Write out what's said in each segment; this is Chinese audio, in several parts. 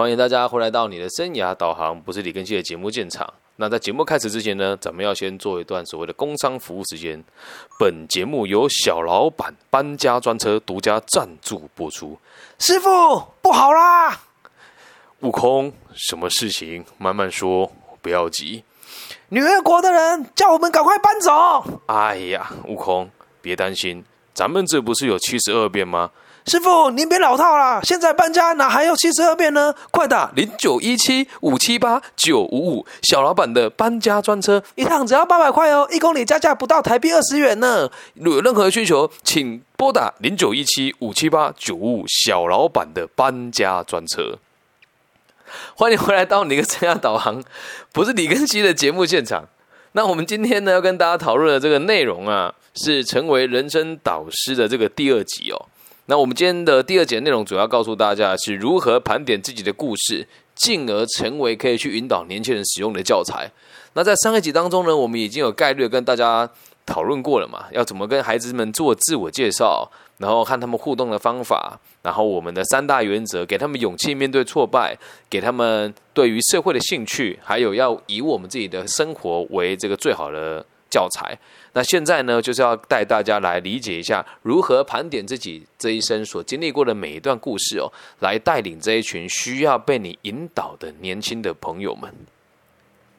欢迎大家回来到你的生涯导航，不是李根熙的节目现场。那在节目开始之前呢，咱们要先做一段所谓的工商服务时间。本节目由小老板搬家专车独家赞助播出。师傅，不好啦！悟空，什么事情？慢慢说，不要急。女儿国的人叫我们赶快搬走。哎呀，悟空，别担心，咱们这不是有七十二变吗？师傅，您别老套啦，现在搬家哪还有七十二变呢？快打零九一七五七八九五五，小老板的搬家专车，一趟只要八百块哦，一公里加价不到台币二十元呢。如有任何需求，请拨打零九一七五七八九五五，小老板的搬家专车。欢迎回来到你的生涯导航，不是李根熙的节目现场。那我们今天呢，要跟大家讨论的这个内容啊，是成为人生导师的这个第二集哦。那我们今天的第二节内容主要告诉大家是如何盘点自己的故事，进而成为可以去引导年轻人使用的教材。那在上一集当中呢，我们已经有概率跟大家讨论过了嘛，要怎么跟孩子们做自我介绍，然后看他们互动的方法，然后我们的三大原则，给他们勇气面对挫败，给他们对于社会的兴趣，还有要以我们自己的生活为这个最好的教材。那现在呢，就是要带大家来理解一下如何盘点自己这一生所经历过的每一段故事哦，来带领这一群需要被你引导的年轻的朋友们。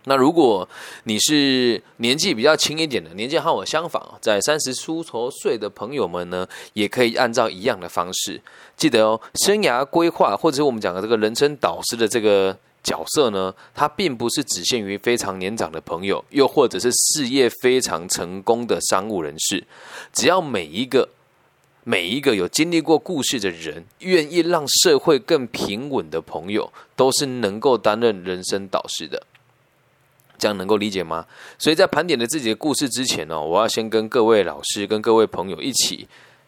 那如果你是年纪比较轻一点的，年纪和我相仿，在三十出头岁的朋友们呢，也可以按照一样的方式，记得哦，生涯规划或者是我们讲的这个人生导师的这个。角色呢，它并不是只限于非常年长的朋友，又或者是事业非常成功的商务人士。只要每一个每一个有经历过故事的人，愿意让社会更平稳的朋友，都是能够担任人生导师的。这样能够理解吗？所以在盘点了自己的故事之前呢，我要先跟各位老师、跟各位朋友一起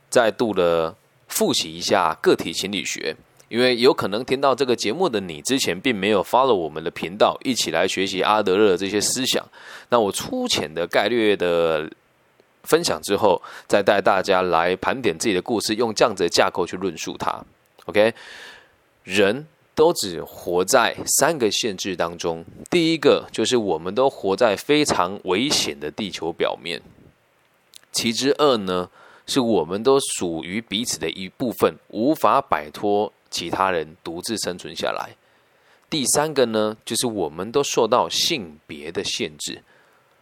再度的复习一下个体心理学。因为有可能听到这个节目的你之前并没有 follow 我们的频道，一起来学习阿德勒的这些思想。那我粗浅的概率的分享之后，再带大家来盘点自己的故事，用这样子的架构去论述它。OK，人都只活在三个限制当中，第一个就是我们都活在非常危险的地球表面。其之二呢，是我们都属于彼此的一部分，无法摆脱。其他人独自生存下来。第三个呢，就是我们都受到性别的限制，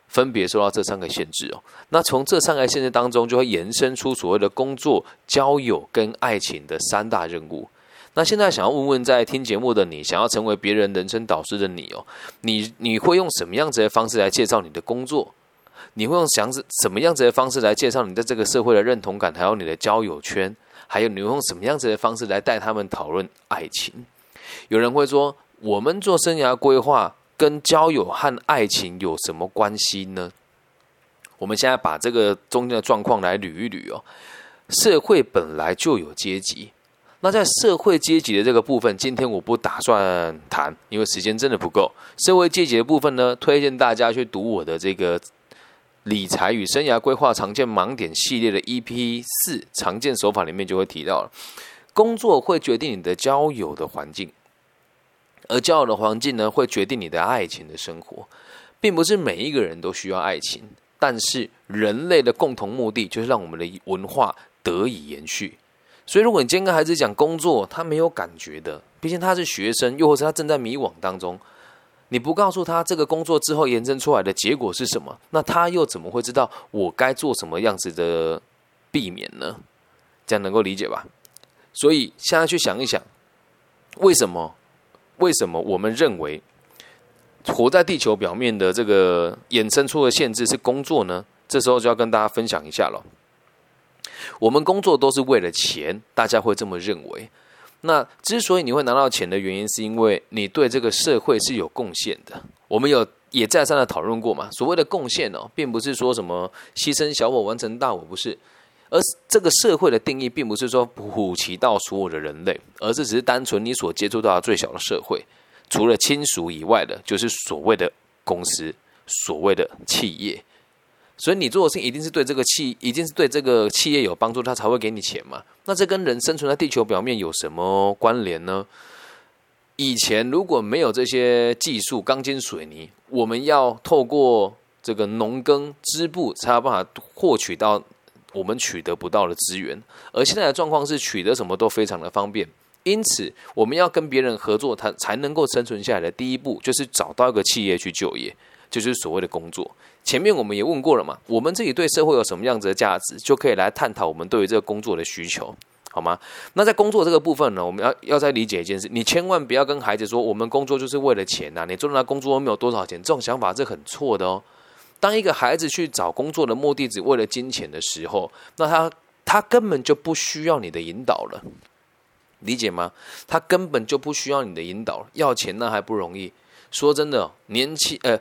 分别受到这三个限制哦。那从这三个限制当中，就会延伸出所谓的工作、交友跟爱情的三大任务。那现在想要问问，在听节目的你，想要成为别人人生导师的你哦，你你会用什么样子的方式来介绍你的工作？你会用想什么样子的方式来介绍你在这个社会的认同感，还有你的交友圈？还有，你用什么样子的方式来带他们讨论爱情？有人会说，我们做生涯规划跟交友和爱情有什么关系呢？我们现在把这个中间的状况来捋一捋哦。社会本来就有阶级，那在社会阶级的这个部分，今天我不打算谈，因为时间真的不够。社会阶级的部分呢，推荐大家去读我的这个。理财与生涯规划常见盲点系列的 EP 四常见手法里面就会提到了，工作会决定你的交友的环境，而交友的环境呢，会决定你的爱情的生活，并不是每一个人都需要爱情，但是人类的共同目的就是让我们的文化得以延续。所以，如果你今天跟孩子讲工作，他没有感觉的，毕竟他是学生，又或者他正在迷惘当中。你不告诉他这个工作之后延伸出来的结果是什么，那他又怎么会知道我该做什么样子的避免呢？这样能够理解吧？所以现在去想一想，为什么？为什么我们认为活在地球表面的这个衍生出的限制是工作呢？这时候就要跟大家分享一下了。我们工作都是为了钱，大家会这么认为。那之所以你会拿到钱的原因，是因为你对这个社会是有贡献的。我们有也再三的讨论过嘛。所谓的贡献哦，并不是说什么牺牲小我完成大我，不是。而这个社会的定义，并不是说普及到所有的人类，而是只是单纯你所接触到的最小的社会，除了亲属以外的，就是所谓的公司、所谓的企业。所以你做的事情一定是对这个企，一定是对这个企业有帮助，他才会给你钱嘛。那这跟人生存在地球表面有什么关联呢？以前如果没有这些技术，钢筋水泥，我们要透过这个农耕织布才有办法获取到我们取得不到的资源。而现在的状况是取得什么都非常的方便，因此我们要跟别人合作，他才能够生存下来的第一步就是找到一个企业去就业，就是所谓的工作。前面我们也问过了嘛，我们自己对社会有什么样子的价值，就可以来探讨我们对于这个工作的需求。好吗？那在工作这个部分呢，我们要要再理解一件事，你千万不要跟孩子说，我们工作就是为了钱呐，你做那工作都没有多少钱，这种想法是很错的哦。当一个孩子去找工作的目的只为了金钱的时候，那他他根本就不需要你的引导了，理解吗？他根本就不需要你的引导，要钱那还不容易。说真的，年轻呃，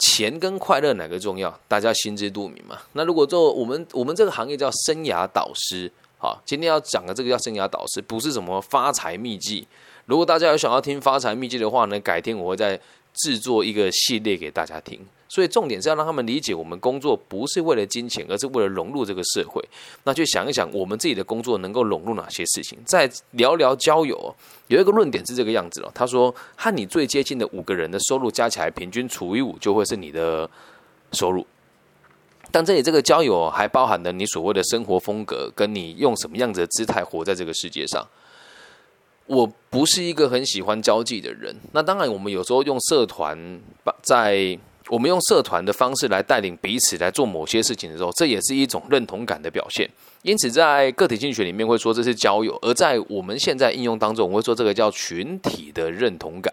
钱跟快乐哪个重要？大家心知肚明嘛。那如果做我们我们这个行业叫生涯导师。好，今天要讲的这个叫生涯导师，不是什么发财秘籍。如果大家有想要听发财秘籍的话呢，改天我会再制作一个系列给大家听。所以重点是要让他们理解，我们工作不是为了金钱，而是为了融入这个社会。那去想一想，我们自己的工作能够融入哪些事情？再聊聊交友，有一个论点是这个样子哦。他说，和你最接近的五个人的收入加起来，平均除以五，就会是你的收入。但这里这个交友还包含了你所谓的生活风格，跟你用什么样子的姿态活在这个世界上。我不是一个很喜欢交际的人。那当然，我们有时候用社团把，在我们用社团的方式来带领彼此来做某些事情的时候，这也是一种认同感的表现。因此，在个体经济学里面会说这是交友，而在我们现在应用当中，我会说这个叫群体的认同感，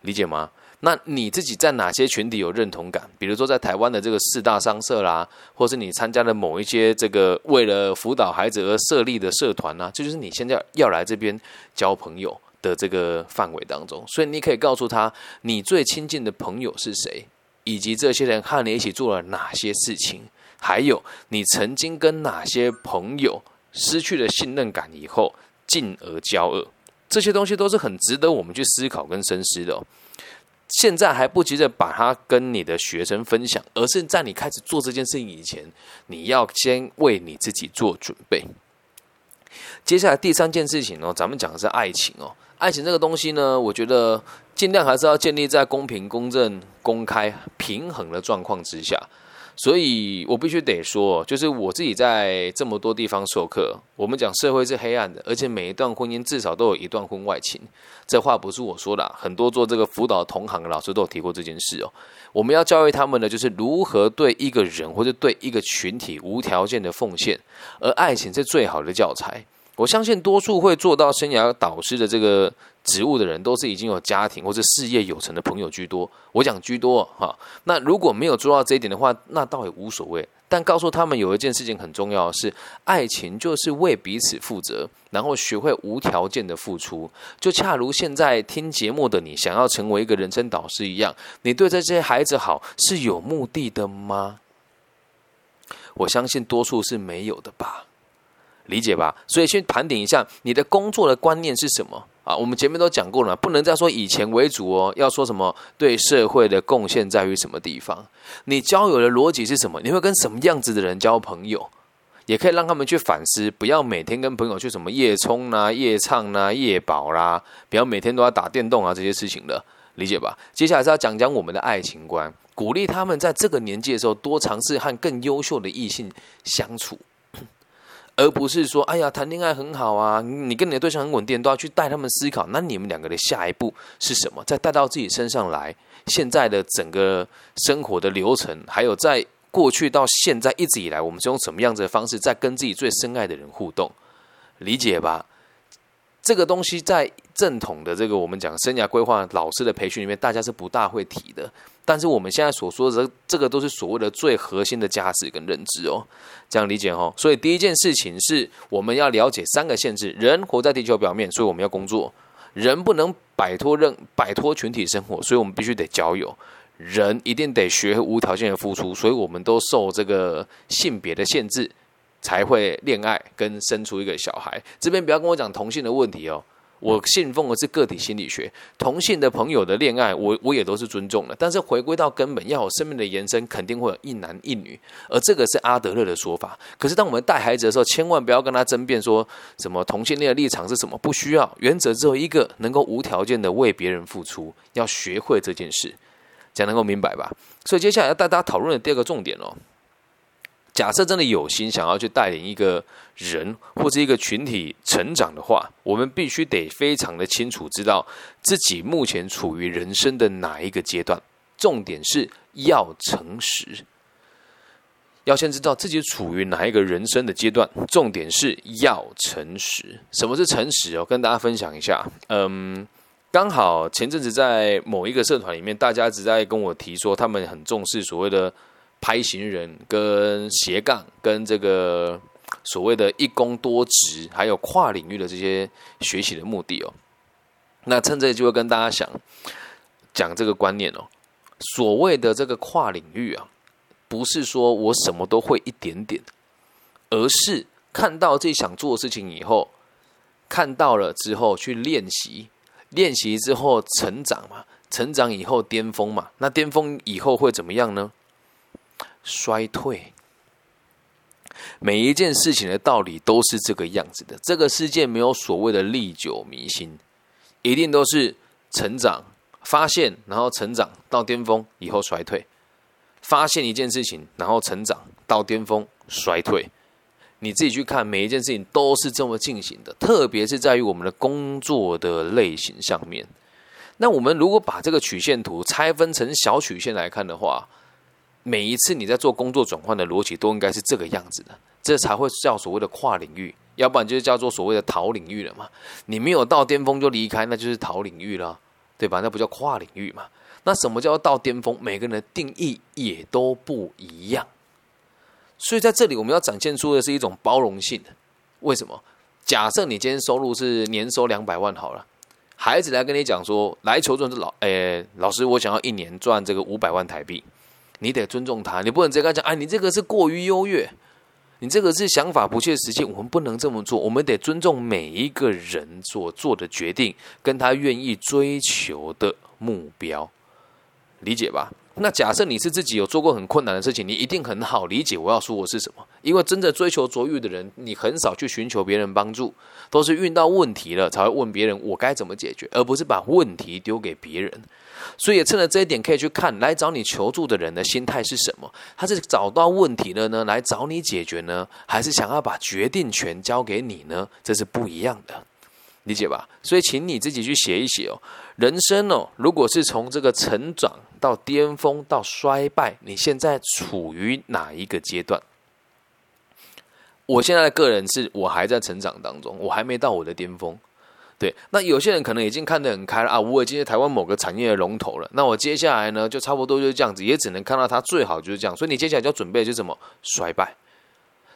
理解吗？那你自己在哪些群体有认同感？比如说在台湾的这个四大商社啦，或是你参加的某一些这个为了辅导孩子而设立的社团呐，这就是你现在要来这边交朋友的这个范围当中。所以你可以告诉他，你最亲近的朋友是谁，以及这些人和你一起做了哪些事情，还有你曾经跟哪些朋友失去了信任感以后，进而交恶。这些东西都是很值得我们去思考跟深思的哦。现在还不急着把它跟你的学生分享，而是在你开始做这件事情以前，你要先为你自己做准备。接下来第三件事情呢，咱们讲的是爱情哦。爱情这个东西呢，我觉得尽量还是要建立在公平、公正、公开、平衡的状况之下。所以我必须得说，就是我自己在这么多地方授课，我们讲社会是黑暗的，而且每一段婚姻至少都有一段婚外情。这话不是我说的，很多做这个辅导同行的老师都有提过这件事哦。我们要教育他们的就是如何对一个人或者对一个群体无条件的奉献，而爱情是最好的教材。我相信多数会做到生涯导师的这个职务的人，都是已经有家庭或者事业有成的朋友居多。我讲居多哈，那如果没有做到这一点的话，那倒也无所谓。但告诉他们有一件事情很重要是，爱情就是为彼此负责，然后学会无条件的付出。就恰如现在听节目的你，想要成为一个人生导师一样，你对这些孩子好是有目的的吗？我相信多数是没有的吧。理解吧，所以先盘点一下你的工作的观念是什么啊？我们前面都讲过了，不能再说以前为主哦，要说什么对社会的贡献在于什么地方？你交友的逻辑是什么？你会跟什么样子的人交朋友？也可以让他们去反思，不要每天跟朋友去什么夜冲啦、夜唱啦、夜保啦，不要每天都要打电动啊这些事情的，理解吧？接下来是要讲讲我们的爱情观，鼓励他们在这个年纪的时候多尝试和更优秀的异性相处。而不是说，哎呀，谈恋爱很好啊，你跟你的对象很稳定，都要去带他们思考。那你们两个的下一步是什么？再带到自己身上来。现在的整个生活的流程，还有在过去到现在一直以来，我们是用什么样子的方式在跟自己最深爱的人互动？理解吧？这个东西在正统的这个我们讲生涯规划老师的培训里面，大家是不大会提的。但是我们现在所说的这个都是所谓的最核心的价值跟认知哦，这样理解哦。所以第一件事情是我们要了解三个限制：人活在地球表面，所以我们要工作；人不能摆脱任摆脱群体生活，所以我们必须得交友；人一定得学无条件的付出，所以我们都受这个性别的限制，才会恋爱跟生出一个小孩。这边不要跟我讲同性的问题哦。我信奉的是个体心理学，同性的朋友的恋爱，我我也都是尊重的。但是回归到根本，要有生命的延伸，肯定会有一男一女，而这个是阿德勒的说法。可是当我们带孩子的时候，千万不要跟他争辩说什么同性恋的立场是什么，不需要，原则只有一个，能够无条件的为别人付出，要学会这件事，这样能够明白吧？所以接下来要带大家讨论的第二个重点哦。假设真的有心想要去带领一个人或者一个群体成长的话，我们必须得非常的清楚知道自己目前处于人生的哪一个阶段。重点是要诚实，要先知道自己处于哪一个人生的阶段。重点是要诚实。什么是诚实哦？跟大家分享一下。嗯，刚好前阵子在某一个社团里面，大家一直在跟我提说，他们很重视所谓的。拍行人跟斜杠跟这个所谓的一工多职，还有跨领域的这些学习的目的哦。那趁这机会跟大家想讲这个观念哦。所谓的这个跨领域啊，不是说我什么都会一点点，而是看到自己想做的事情以后，看到了之后去练习，练习之后成长嘛，成长以后巅峰嘛。那巅峰以后会怎么样呢？衰退，每一件事情的道理都是这个样子的。这个世界没有所谓的历久弥新，一定都是成长、发现，然后成长到巅峰以后衰退。发现一件事情，然后成长到巅峰衰退，你自己去看，每一件事情都是这么进行的。特别是在于我们的工作的类型上面。那我们如果把这个曲线图拆分成小曲线来看的话，每一次你在做工作转换的逻辑都应该是这个样子的，这才会叫所谓的跨领域，要不然就是叫做所谓的逃领域了嘛。你没有到巅峰就离开，那就是逃领域了，对吧？那不叫跨领域嘛。那什么叫到巅峰？每个人的定义也都不一样。所以在这里我们要展现出的是一种包容性。为什么？假设你今天收入是年收两百万好了，孩子来跟你讲说，来求助是老，诶，老师，我想要一年赚这个五百万台币。你得尊重他，你不能直接跟他讲，哎，你这个是过于优越，你这个是想法不切实际，我们不能这么做，我们得尊重每一个人所做的决定，跟他愿意追求的目标，理解吧？那假设你是自己有做过很困难的事情，你一定很好理解我要说我是什么，因为真的追求卓越的人，你很少去寻求别人帮助，都是遇到问题了才会问别人我该怎么解决，而不是把问题丢给别人。所以，趁着这一点，可以去看来找你求助的人的心态是什么？他是找到问题了呢，来找你解决呢，还是想要把决定权交给你呢？这是不一样的，理解吧？所以，请你自己去写一写哦。人生哦，如果是从这个成长到巅峰到衰败，你现在处于哪一个阶段？我现在的个人是我还在成长当中，我还没到我的巅峰。对，那有些人可能已经看得很开了啊，我已经是台湾某个产业的龙头了。那我接下来呢，就差不多就是这样子，也只能看到它最好就是这样。所以你接下来就要准备就是什么衰败？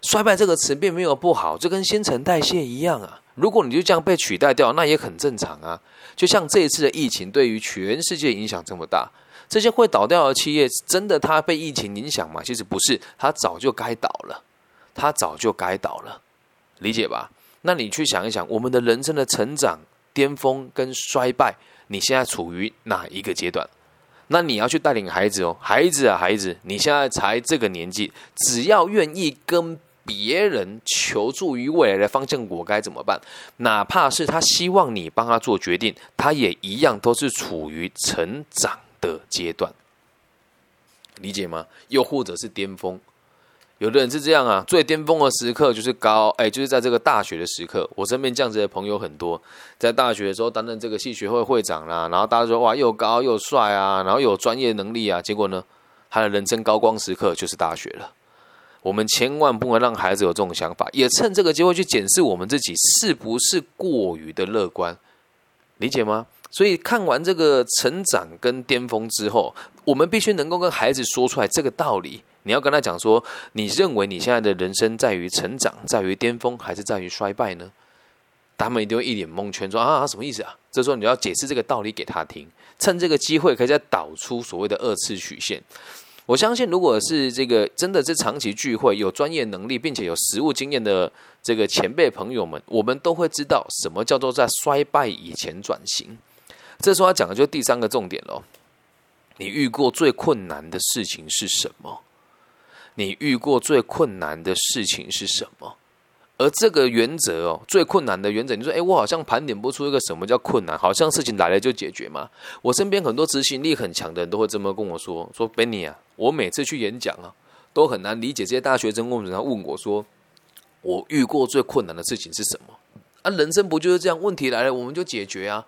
衰败这个词并没有不好，就跟新陈代谢一样啊。如果你就这样被取代掉，那也很正常啊。就像这一次的疫情对于全世界影响这么大，这些会倒掉的企业，真的它被疫情影响吗？其实不是，它早就该倒了，它早就该倒了，理解吧？那你去想一想，我们的人生的成长巅峰跟衰败，你现在处于哪一个阶段？那你要去带领孩子哦，孩子啊，孩子，你现在才这个年纪，只要愿意跟别人求助于未来的方向，我该怎么办？哪怕是他希望你帮他做决定，他也一样都是处于成长的阶段，理解吗？又或者是巅峰？有的人是这样啊，最巅峰的时刻就是高，哎，就是在这个大学的时刻。我身边这样子的朋友很多，在大学的时候担任这个系学会会长啦，然后大家说哇，又高又帅啊，然后有专业能力啊，结果呢，他的人生高光时刻就是大学了。我们千万不能让孩子有这种想法，也趁这个机会去检视我们自己是不是过于的乐观，理解吗？所以看完这个成长跟巅峰之后，我们必须能够跟孩子说出来这个道理。你要跟他讲说，你认为你现在的人生在于成长，在于巅峰，还是在于衰败呢？他们一定会一脸蒙圈，说啊，什么意思啊？这时候你要解释这个道理给他听，趁这个机会可以再导出所谓的二次曲线。我相信，如果是这个真的是长期聚会、有专业能力并且有实务经验的这个前辈朋友们，我们都会知道什么叫做在衰败以前转型。这时候要讲的就第三个重点喽。你遇过最困难的事情是什么？你遇过最困难的事情是什么？而这个原则哦，最困难的原则，你说，哎，我好像盘点不出一个什么叫困难，好像事情来了就解决嘛。我身边很多执行力很强的人都会这么跟我说：“说 Benny 啊，我每次去演讲啊，都很难理解这些大学生为什么问我说，我遇过最困难的事情是什么？啊，人生不就是这样？问题来了我们就解决啊。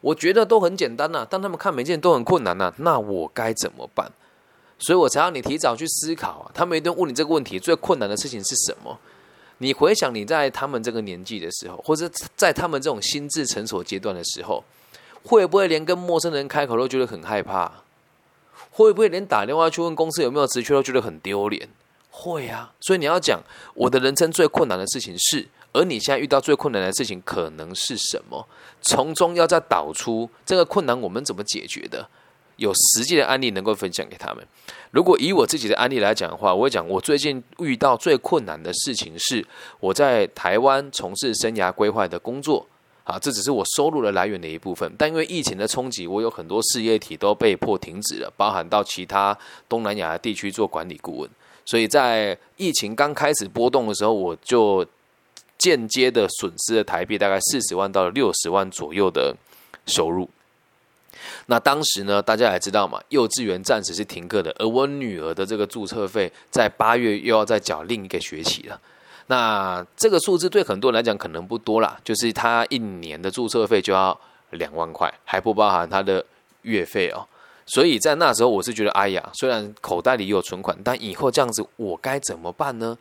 我觉得都很简单呐，但他们看每件都很困难呐，那我该怎么办？”所以我才要你提早去思考啊！他们一定问你这个问题：最困难的事情是什么？你回想你在他们这个年纪的时候，或者在他们这种心智成熟阶段的时候，会不会连跟陌生人开口都觉得很害怕？会不会连打电话去问公司有没有职缺都觉得很丢脸？会啊！所以你要讲我的人生最困难的事情是，而你现在遇到最困难的事情可能是什么？从中要再导出这个困难我们怎么解决的？有实际的案例能够分享给他们。如果以我自己的案例来讲的话，我会讲我最近遇到最困难的事情是我在台湾从事生涯规划的工作啊，这只是我收入的来源的一部分。但因为疫情的冲击，我有很多事业体都被迫停止了，包含到其他东南亚地区做管理顾问。所以在疫情刚开始波动的时候，我就间接的损失了台币大概四十万到六十万左右的收入。那当时呢，大家也知道嘛，幼稚园暂时是停课的，而我女儿的这个注册费在八月又要再缴另一个学期了。那这个数字对很多人来讲可能不多啦，就是他一年的注册费就要两万块，还不包含他的月费哦。所以在那时候，我是觉得，哎呀，虽然口袋里有存款，但以后这样子我该怎么办呢？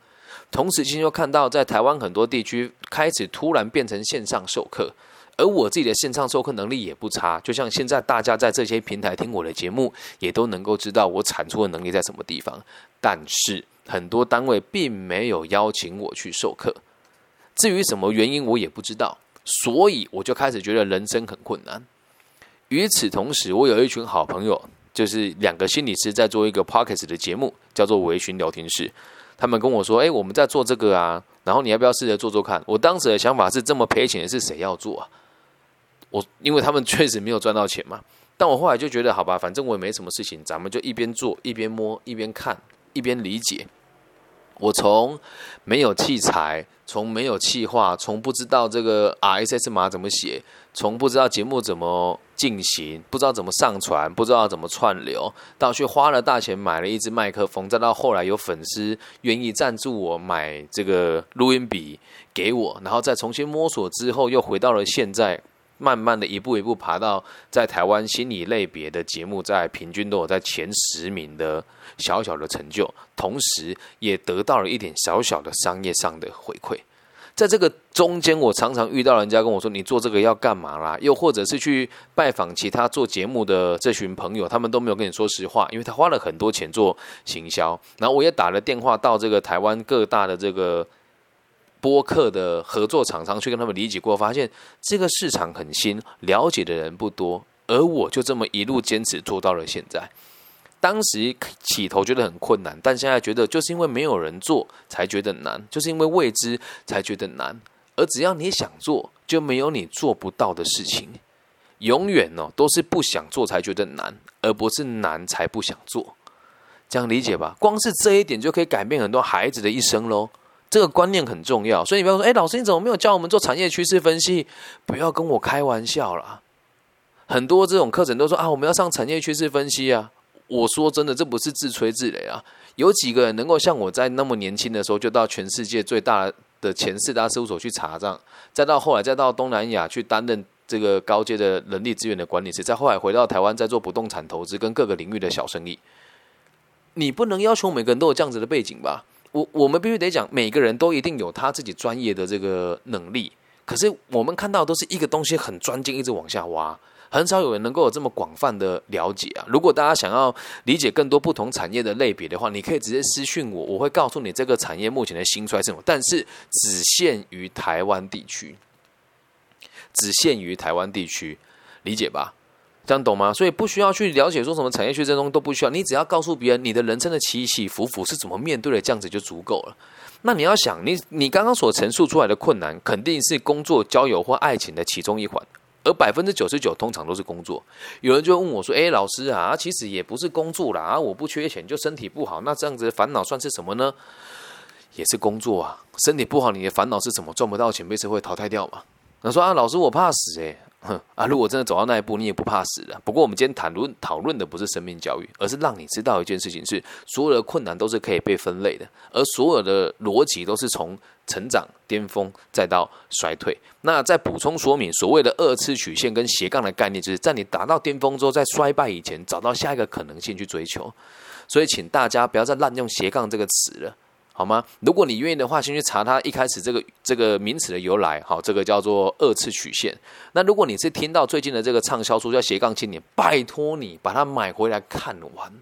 同时，今天又看到在台湾很多地区开始突然变成线上授课。而我自己的线上授课能力也不差，就像现在大家在这些平台听我的节目，也都能够知道我产出的能力在什么地方。但是很多单位并没有邀请我去授课，至于什么原因我也不知道，所以我就开始觉得人生很困难。与此同时，我有一群好朋友，就是两个心理师在做一个 Pockets 的节目，叫做维寻聊天室。他们跟我说：“哎，我们在做这个啊，然后你要不要试着做做看？”我当时的想法是：这么赔钱的是谁要做啊？我因为他们确实没有赚到钱嘛，但我后来就觉得好吧，反正我也没什么事情，咱们就一边做一边摸，一边看一边理解。我从没有器材，从没有气化，从不知道这个 RSS 码怎么写，从不知道节目怎么进行，不知道怎么上传，不知道怎么串流，到去花了大钱买了一支麦克风，再到后来有粉丝愿意赞助我买这个录音笔给我，然后再重新摸索之后，又回到了现在。慢慢的一步一步爬到在台湾心理类别的节目，在平均都有在前十名的小小的成就，同时也得到了一点小小的商业上的回馈。在这个中间，我常常遇到人家跟我说：“你做这个要干嘛啦？”又或者是去拜访其他做节目的这群朋友，他们都没有跟你说实话，因为他花了很多钱做行销。然后我也打了电话到这个台湾各大的这个。播客的合作厂商去跟他们理解过，发现这个市场很新，了解的人不多，而我就这么一路坚持做到了现在。当时起头觉得很困难，但现在觉得就是因为没有人做才觉得难，就是因为未知才觉得难。而只要你想做，就没有你做不到的事情。永远哦，都是不想做才觉得难，而不是难才不想做。这样理解吧？光是这一点就可以改变很多孩子的一生喽。这个观念很重要，所以你不要说，哎，老师你怎么没有教我们做产业趋势分析？不要跟我开玩笑啦。很多这种课程都说啊，我们要上产业趋势分析啊。我说真的，这不是自吹自擂啊。有几个人能够像我在那么年轻的时候就到全世界最大的前四大事务所去查账，再到后来再到东南亚去担任这个高阶的人力资源的管理师，再后来回到台湾再做不动产投资跟各个领域的小生意。你不能要求每个人都有这样子的背景吧？我我们必须得讲，每个人都一定有他自己专业的这个能力。可是我们看到都是一个东西很专精，一直往下挖，很少有人能够有这么广泛的了解啊。如果大家想要理解更多不同产业的类别的话，你可以直接私讯我，我会告诉你这个产业目前的新衰是什么。但是只限于台湾地区，只限于台湾地区，理解吧？这样懂吗？所以不需要去了解说什么产业学这东西都不需要，你只要告诉别人你的人生的起起伏伏是怎么面对的，这样子就足够了。那你要想，你你刚刚所陈述出来的困难，肯定是工作、交友或爱情的其中一环，而百分之九十九通常都是工作。有人就问我说：“哎，老师啊，其实也不是工作啦，啊，我不缺钱，就身体不好，那这样子的烦恼算是什么呢？也是工作啊，身体不好，你的烦恼是什么？赚不到钱被社会淘汰掉嘛？”他说：“啊，老师，我怕死诶。哼啊！如果真的走到那一步，你也不怕死的。不过，我们今天谈论讨论的不是生命教育，而是让你知道一件事情：是所有的困难都是可以被分类的，而所有的逻辑都是从成长巅峰再到衰退。那再补充说明，所谓的二次曲线跟斜杠的概念，就是在你达到巅峰之后，在衰败以前，找到下一个可能性去追求。所以，请大家不要再滥用斜杠这个词了。好吗？如果你愿意的话，先去查它一开始这个这个名词的由来。好，这个叫做二次曲线。那如果你是听到最近的这个畅销书叫《斜杠青年》，拜托你把它买回来看完。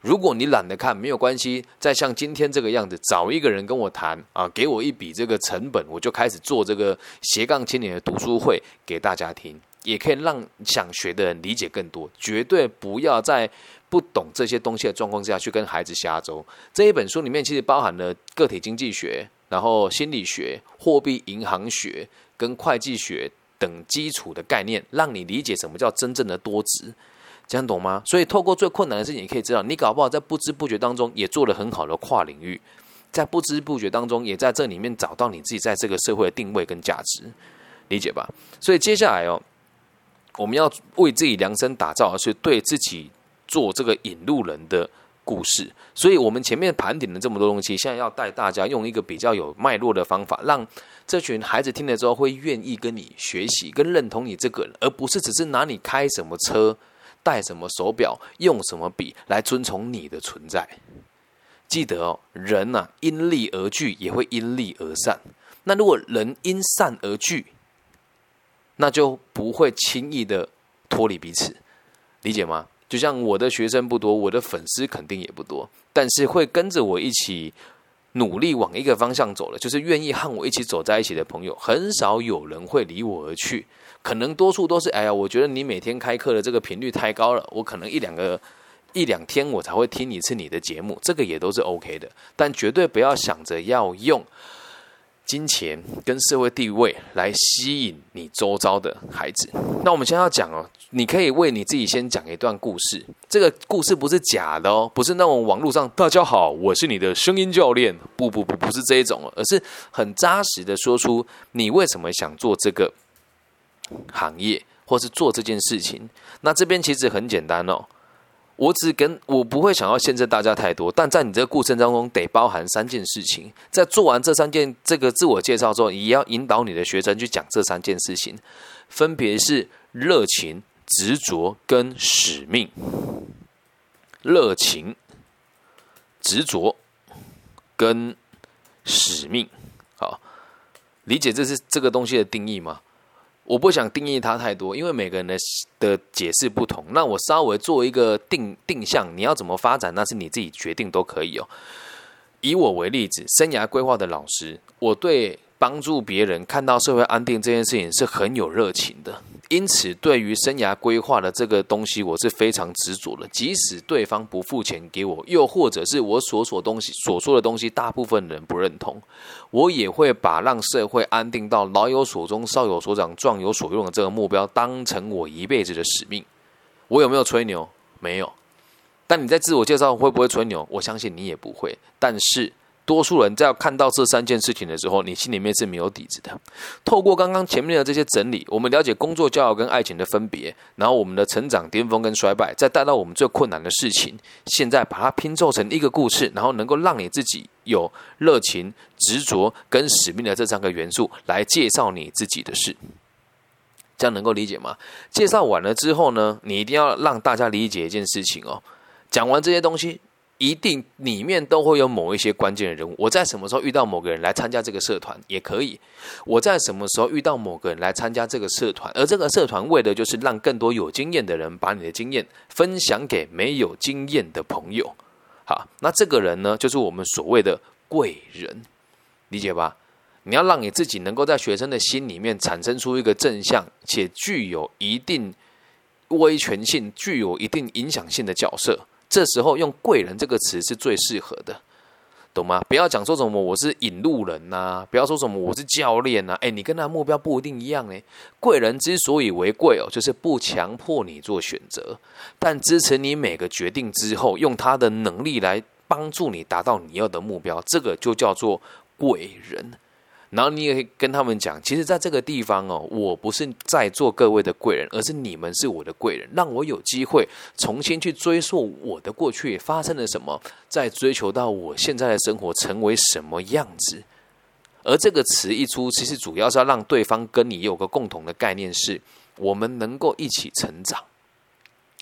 如果你懒得看，没有关系。再像今天这个样子，找一个人跟我谈啊，给我一笔这个成本，我就开始做这个斜杠青年的读书会给大家听，也可以让想学的人理解更多。绝对不要在。不懂这些东西的状况下去跟孩子瞎诌。这一本书里面其实包含了个体经济学、然后心理学、货币银行学跟会计学等基础的概念，让你理解什么叫真正的多值，这样懂吗？所以透过最困难的事情，你可以知道，你搞不好在不知不觉当中也做了很好的跨领域，在不知不觉当中也在这里面找到你自己在这个社会的定位跟价值，理解吧？所以接下来哦，我们要为自己量身打造，而是对自己。做这个引路人的故事，所以我们前面盘点了这么多东西，现在要带大家用一个比较有脉络的方法，让这群孩子听了之后会愿意跟你学习、跟认同你这个人，而不是只是拿你开什么车、戴什么手表、用什么笔来遵从你的存在。记得哦，人呐，因利而聚，也会因利而散。那如果人因善而聚，那就不会轻易的脱离彼此，理解吗？就像我的学生不多，我的粉丝肯定也不多，但是会跟着我一起努力往一个方向走的，就是愿意和我一起走在一起的朋友，很少有人会离我而去。可能多数都是，哎呀，我觉得你每天开课的这个频率太高了，我可能一两个一两天我才会听一次你的节目，这个也都是 OK 的，但绝对不要想着要用。金钱跟社会地位来吸引你周遭的孩子。那我们现在要讲哦，你可以为你自己先讲一段故事。这个故事不是假的哦，不是那种网络上“大家好，我是你的声音教练”。不不不，不是这一种，而是很扎实的说出你为什么想做这个行业，或是做这件事情。那这边其实很简单哦。我只跟我不会想要限制大家太多，但在你这个过程当中得包含三件事情。在做完这三件这个自我介绍之后，也要引导你的学生去讲这三件事情，分别是热情、执着跟使命。热情、执着跟使命，好，理解这是这个东西的定义吗？我不想定义它太多，因为每个人的的解释不同。那我稍微做一个定定向，你要怎么发展，那是你自己决定都可以哦。以我为例子，生涯规划的老师，我对。帮助别人看到社会安定这件事情是很有热情的，因此对于生涯规划的这个东西，我是非常执着的。即使对方不付钱给我，又或者是我所所东西所说的东西，大部分人不认同，我也会把让社会安定到老有所终、少有所长、壮有所用的这个目标当成我一辈子的使命。我有没有吹牛？没有。但你在自我介绍会不会吹牛？我相信你也不会。但是。多数人在看到这三件事情的时候，你心里面是没有底子的。透过刚刚前面的这些整理，我们了解工作、教育跟爱情的分别，然后我们的成长巅峰跟衰败，再带到我们最困难的事情，现在把它拼凑成一个故事，然后能够让你自己有热情、执着跟使命的这三个元素来介绍你自己的事，这样能够理解吗？介绍完了之后呢，你一定要让大家理解一件事情哦。讲完这些东西。一定里面都会有某一些关键的人物。我在什么时候遇到某个人来参加这个社团也可以。我在什么时候遇到某个人来参加这个社团，而这个社团为的就是让更多有经验的人把你的经验分享给没有经验的朋友。好，那这个人呢，就是我们所谓的贵人，理解吧？你要让你自己能够在学生的心里面产生出一个正向且具有一定。威权性、具有一定影响性的角色，这时候用贵人这个词是最适合的。懂吗？不要讲说什么我是引路人呐，不要说什么我是教练呐。哎，你跟他目标不一定一样呢。贵人之所以为贵哦，就是不强迫你做选择，但支持你每个决定之后，用他的能力来帮助你达到你要的目标，这个就叫做贵人。然后你也可以跟他们讲，其实在这个地方哦，我不是在座各位的贵人，而是你们是我的贵人，让我有机会重新去追溯我的过去发生了什么，在追求到我现在的生活成为什么样子。而这个词一出，其实主要是要让对方跟你有个共同的概念，是我们能够一起成长，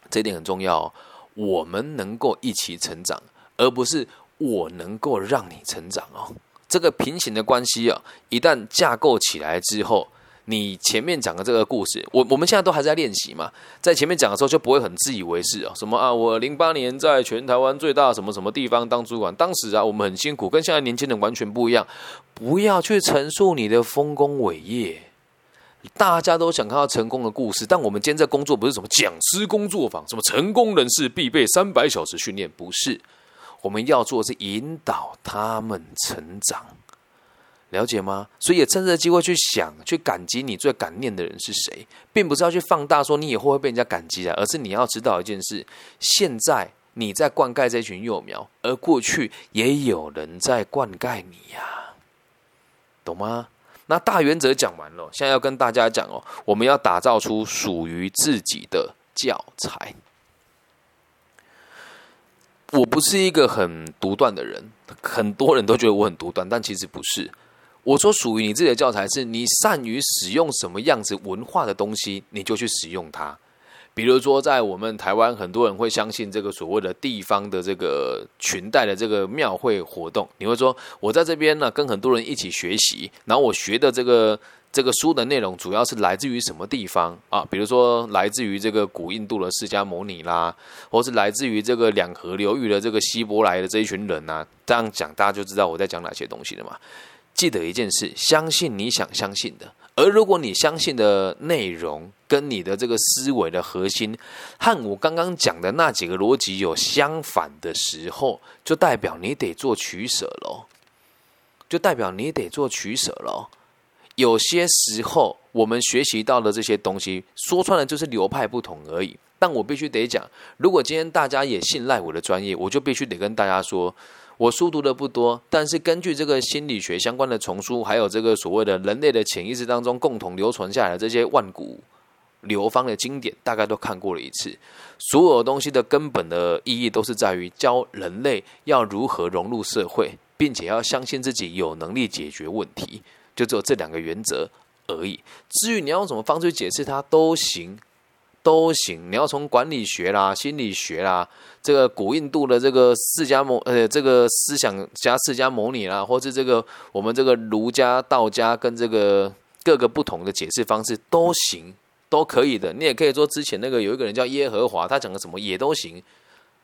这点很重要。哦我们能够一起成长，而不是我能够让你成长哦。这个平行的关系啊，一旦架构起来之后，你前面讲的这个故事，我我们现在都还在练习嘛，在前面讲的时候就不会很自以为是啊，什么啊，我零八年在全台湾最大什么什么地方当主管，当时啊我们很辛苦，跟现在年轻人完全不一样。不要去陈述你的丰功伟业，大家都想看到成功的故事，但我们今天在工作不是什么讲师工作坊，什么成功人士必备三百小时训练，不是。我们要做的是引导他们成长，了解吗？所以也趁这个机会去想，去感激你最感念的人是谁，并不是要去放大说你以后会被人家感激的，而是你要知道一件事：现在你在灌溉这群幼苗，而过去也有人在灌溉你呀，懂吗？那大原则讲完了，现在要跟大家讲哦，我们要打造出属于自己的教材。我不是一个很独断的人，很多人都觉得我很独断，但其实不是。我说属于你自己的教材，是你善于使用什么样子文化的东西，你就去使用它。比如说，在我们台湾，很多人会相信这个所谓的地方的这个裙带的这个庙会活动，你会说，我在这边呢，跟很多人一起学习，然后我学的这个。这个书的内容主要是来自于什么地方啊？比如说来自于这个古印度的释迦牟尼啦，或是来自于这个两河流域的这个希伯来的这一群人呐。这样讲大家就知道我在讲哪些东西了嘛。记得一件事：相信你想相信的。而如果你相信的内容跟你的这个思维的核心和我刚刚讲的那几个逻辑有相反的时候，就代表你得做取舍喽。就代表你得做取舍喽。有些时候，我们学习到的这些东西，说穿了就是流派不同而已。但我必须得讲，如果今天大家也信赖我的专业，我就必须得跟大家说，我书读的不多，但是根据这个心理学相关的丛书，还有这个所谓的人类的潜意识当中共同流传下来的这些万古流芳的经典，大概都看过了一次。所有东西的根本的意义，都是在于教人类要如何融入社会，并且要相信自己有能力解决问题。就只有这两个原则而已。至于你要用什么方式去解释它，都行，都行。你要从管理学啦、心理学啦，这个古印度的这个释迦牟呃这个思想家释迦牟尼啦，或是这个我们这个儒家、道家跟这个各个不同的解释方式都行，都可以的。你也可以说之前那个有一个人叫耶和华，他讲的什么也都行，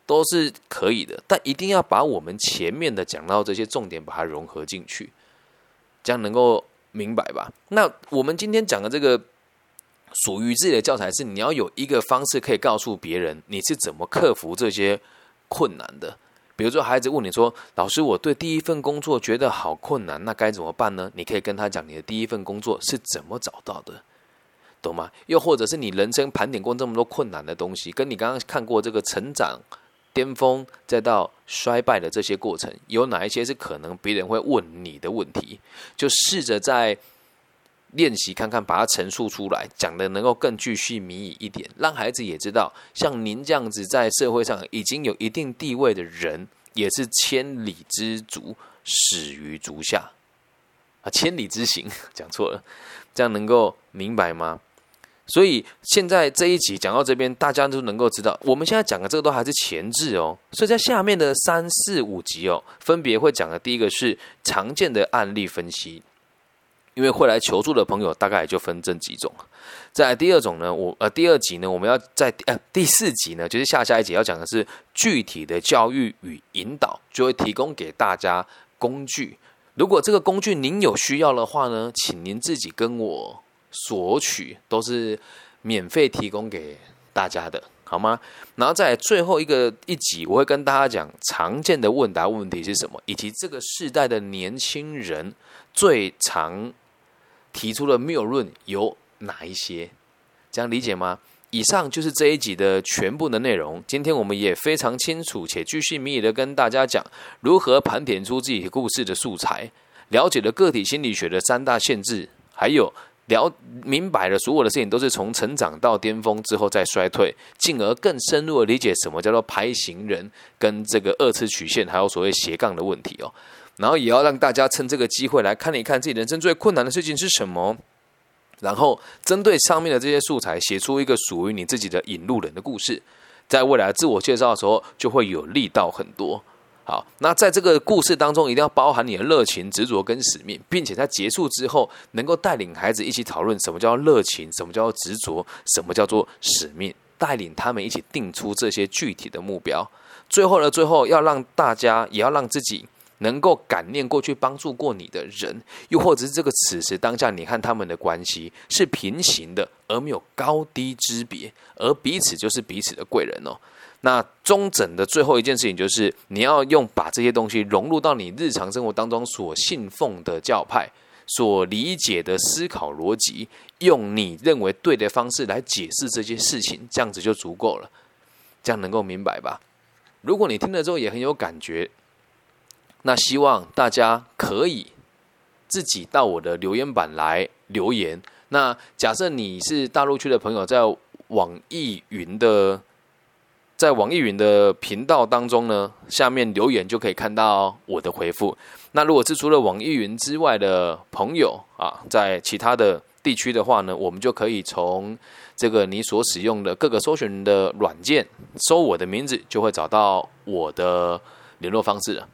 都是可以的。但一定要把我们前面的讲到这些重点，把它融合进去。这样能够明白吧？那我们今天讲的这个属于自己的教材，是你要有一个方式可以告诉别人你是怎么克服这些困难的。比如说，孩子问你说：“老师，我对第一份工作觉得好困难，那该怎么办呢？”你可以跟他讲你的第一份工作是怎么找到的，懂吗？又或者是你人生盘点过这么多困难的东西，跟你刚刚看过这个成长。巅峰再到衰败的这些过程，有哪一些是可能别人会问你的问题？就试着在练习看看，把它陈述出来，讲的能够更具细迷意一点，让孩子也知道，像您这样子在社会上已经有一定地位的人，也是千里之足，始于足下啊，千里之行讲错了，这样能够明白吗？所以现在这一集讲到这边，大家都能够知道，我们现在讲的这个都还是前置哦。所以在下面的三四五集哦，分别会讲的第一个是常见的案例分析，因为会来求助的朋友大概也就分这几种。在第二种呢，我呃第二集呢，我们要在呃第四集呢，就是下下一集要讲的是具体的教育与引导，就会提供给大家工具。如果这个工具您有需要的话呢，请您自己跟我。索取都是免费提供给大家的，好吗？然后在最后一个一集，我会跟大家讲常见的问答问题是什么，以及这个世代的年轻人最常提出的谬论有哪一些，这样理解吗？以上就是这一集的全部的内容。今天我们也非常清楚且具细密的跟大家讲如何盘点出自己故事的素材，了解了个体心理学的三大限制，还有了明白了所有的事情都是从成长到巅峰之后再衰退，进而更深入的理解什么叫做拍行人跟这个二次曲线，还有所谓斜杠的问题哦。然后也要让大家趁这个机会来看一看自己人生最困难的事情是什么。然后针对上面的这些素材，写出一个属于你自己的引路人的故事，在未来自我介绍的时候就会有力道很多。好，那在这个故事当中，一定要包含你的热情、执着跟使命，并且在结束之后，能够带领孩子一起讨论什么叫热情，什么叫执着，什么叫做使命，带领他们一起定出这些具体的目标。最后呢，最后要让大家，也要让自己。能够感念过去帮助过你的人，又或者是这个此时当下，你和他们的关系是平行的，而没有高低之别，而彼此就是彼此的贵人哦。那中整的最后一件事情就是，你要用把这些东西融入到你日常生活当中所信奉的教派、所理解的思考逻辑，用你认为对的方式来解释这些事情，这样子就足够了。这样能够明白吧？如果你听了之后也很有感觉。那希望大家可以自己到我的留言板来留言。那假设你是大陆区的朋友，在网易云的在网易云的频道当中呢，下面留言就可以看到我的回复。那如果是除了网易云之外的朋友啊，在其他的地区的话呢，我们就可以从这个你所使用的各个搜寻的软件搜我的名字，就会找到我的联络方式了。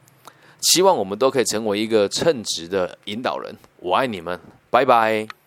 希望我们都可以成为一个称职的引导人。我爱你们，拜拜。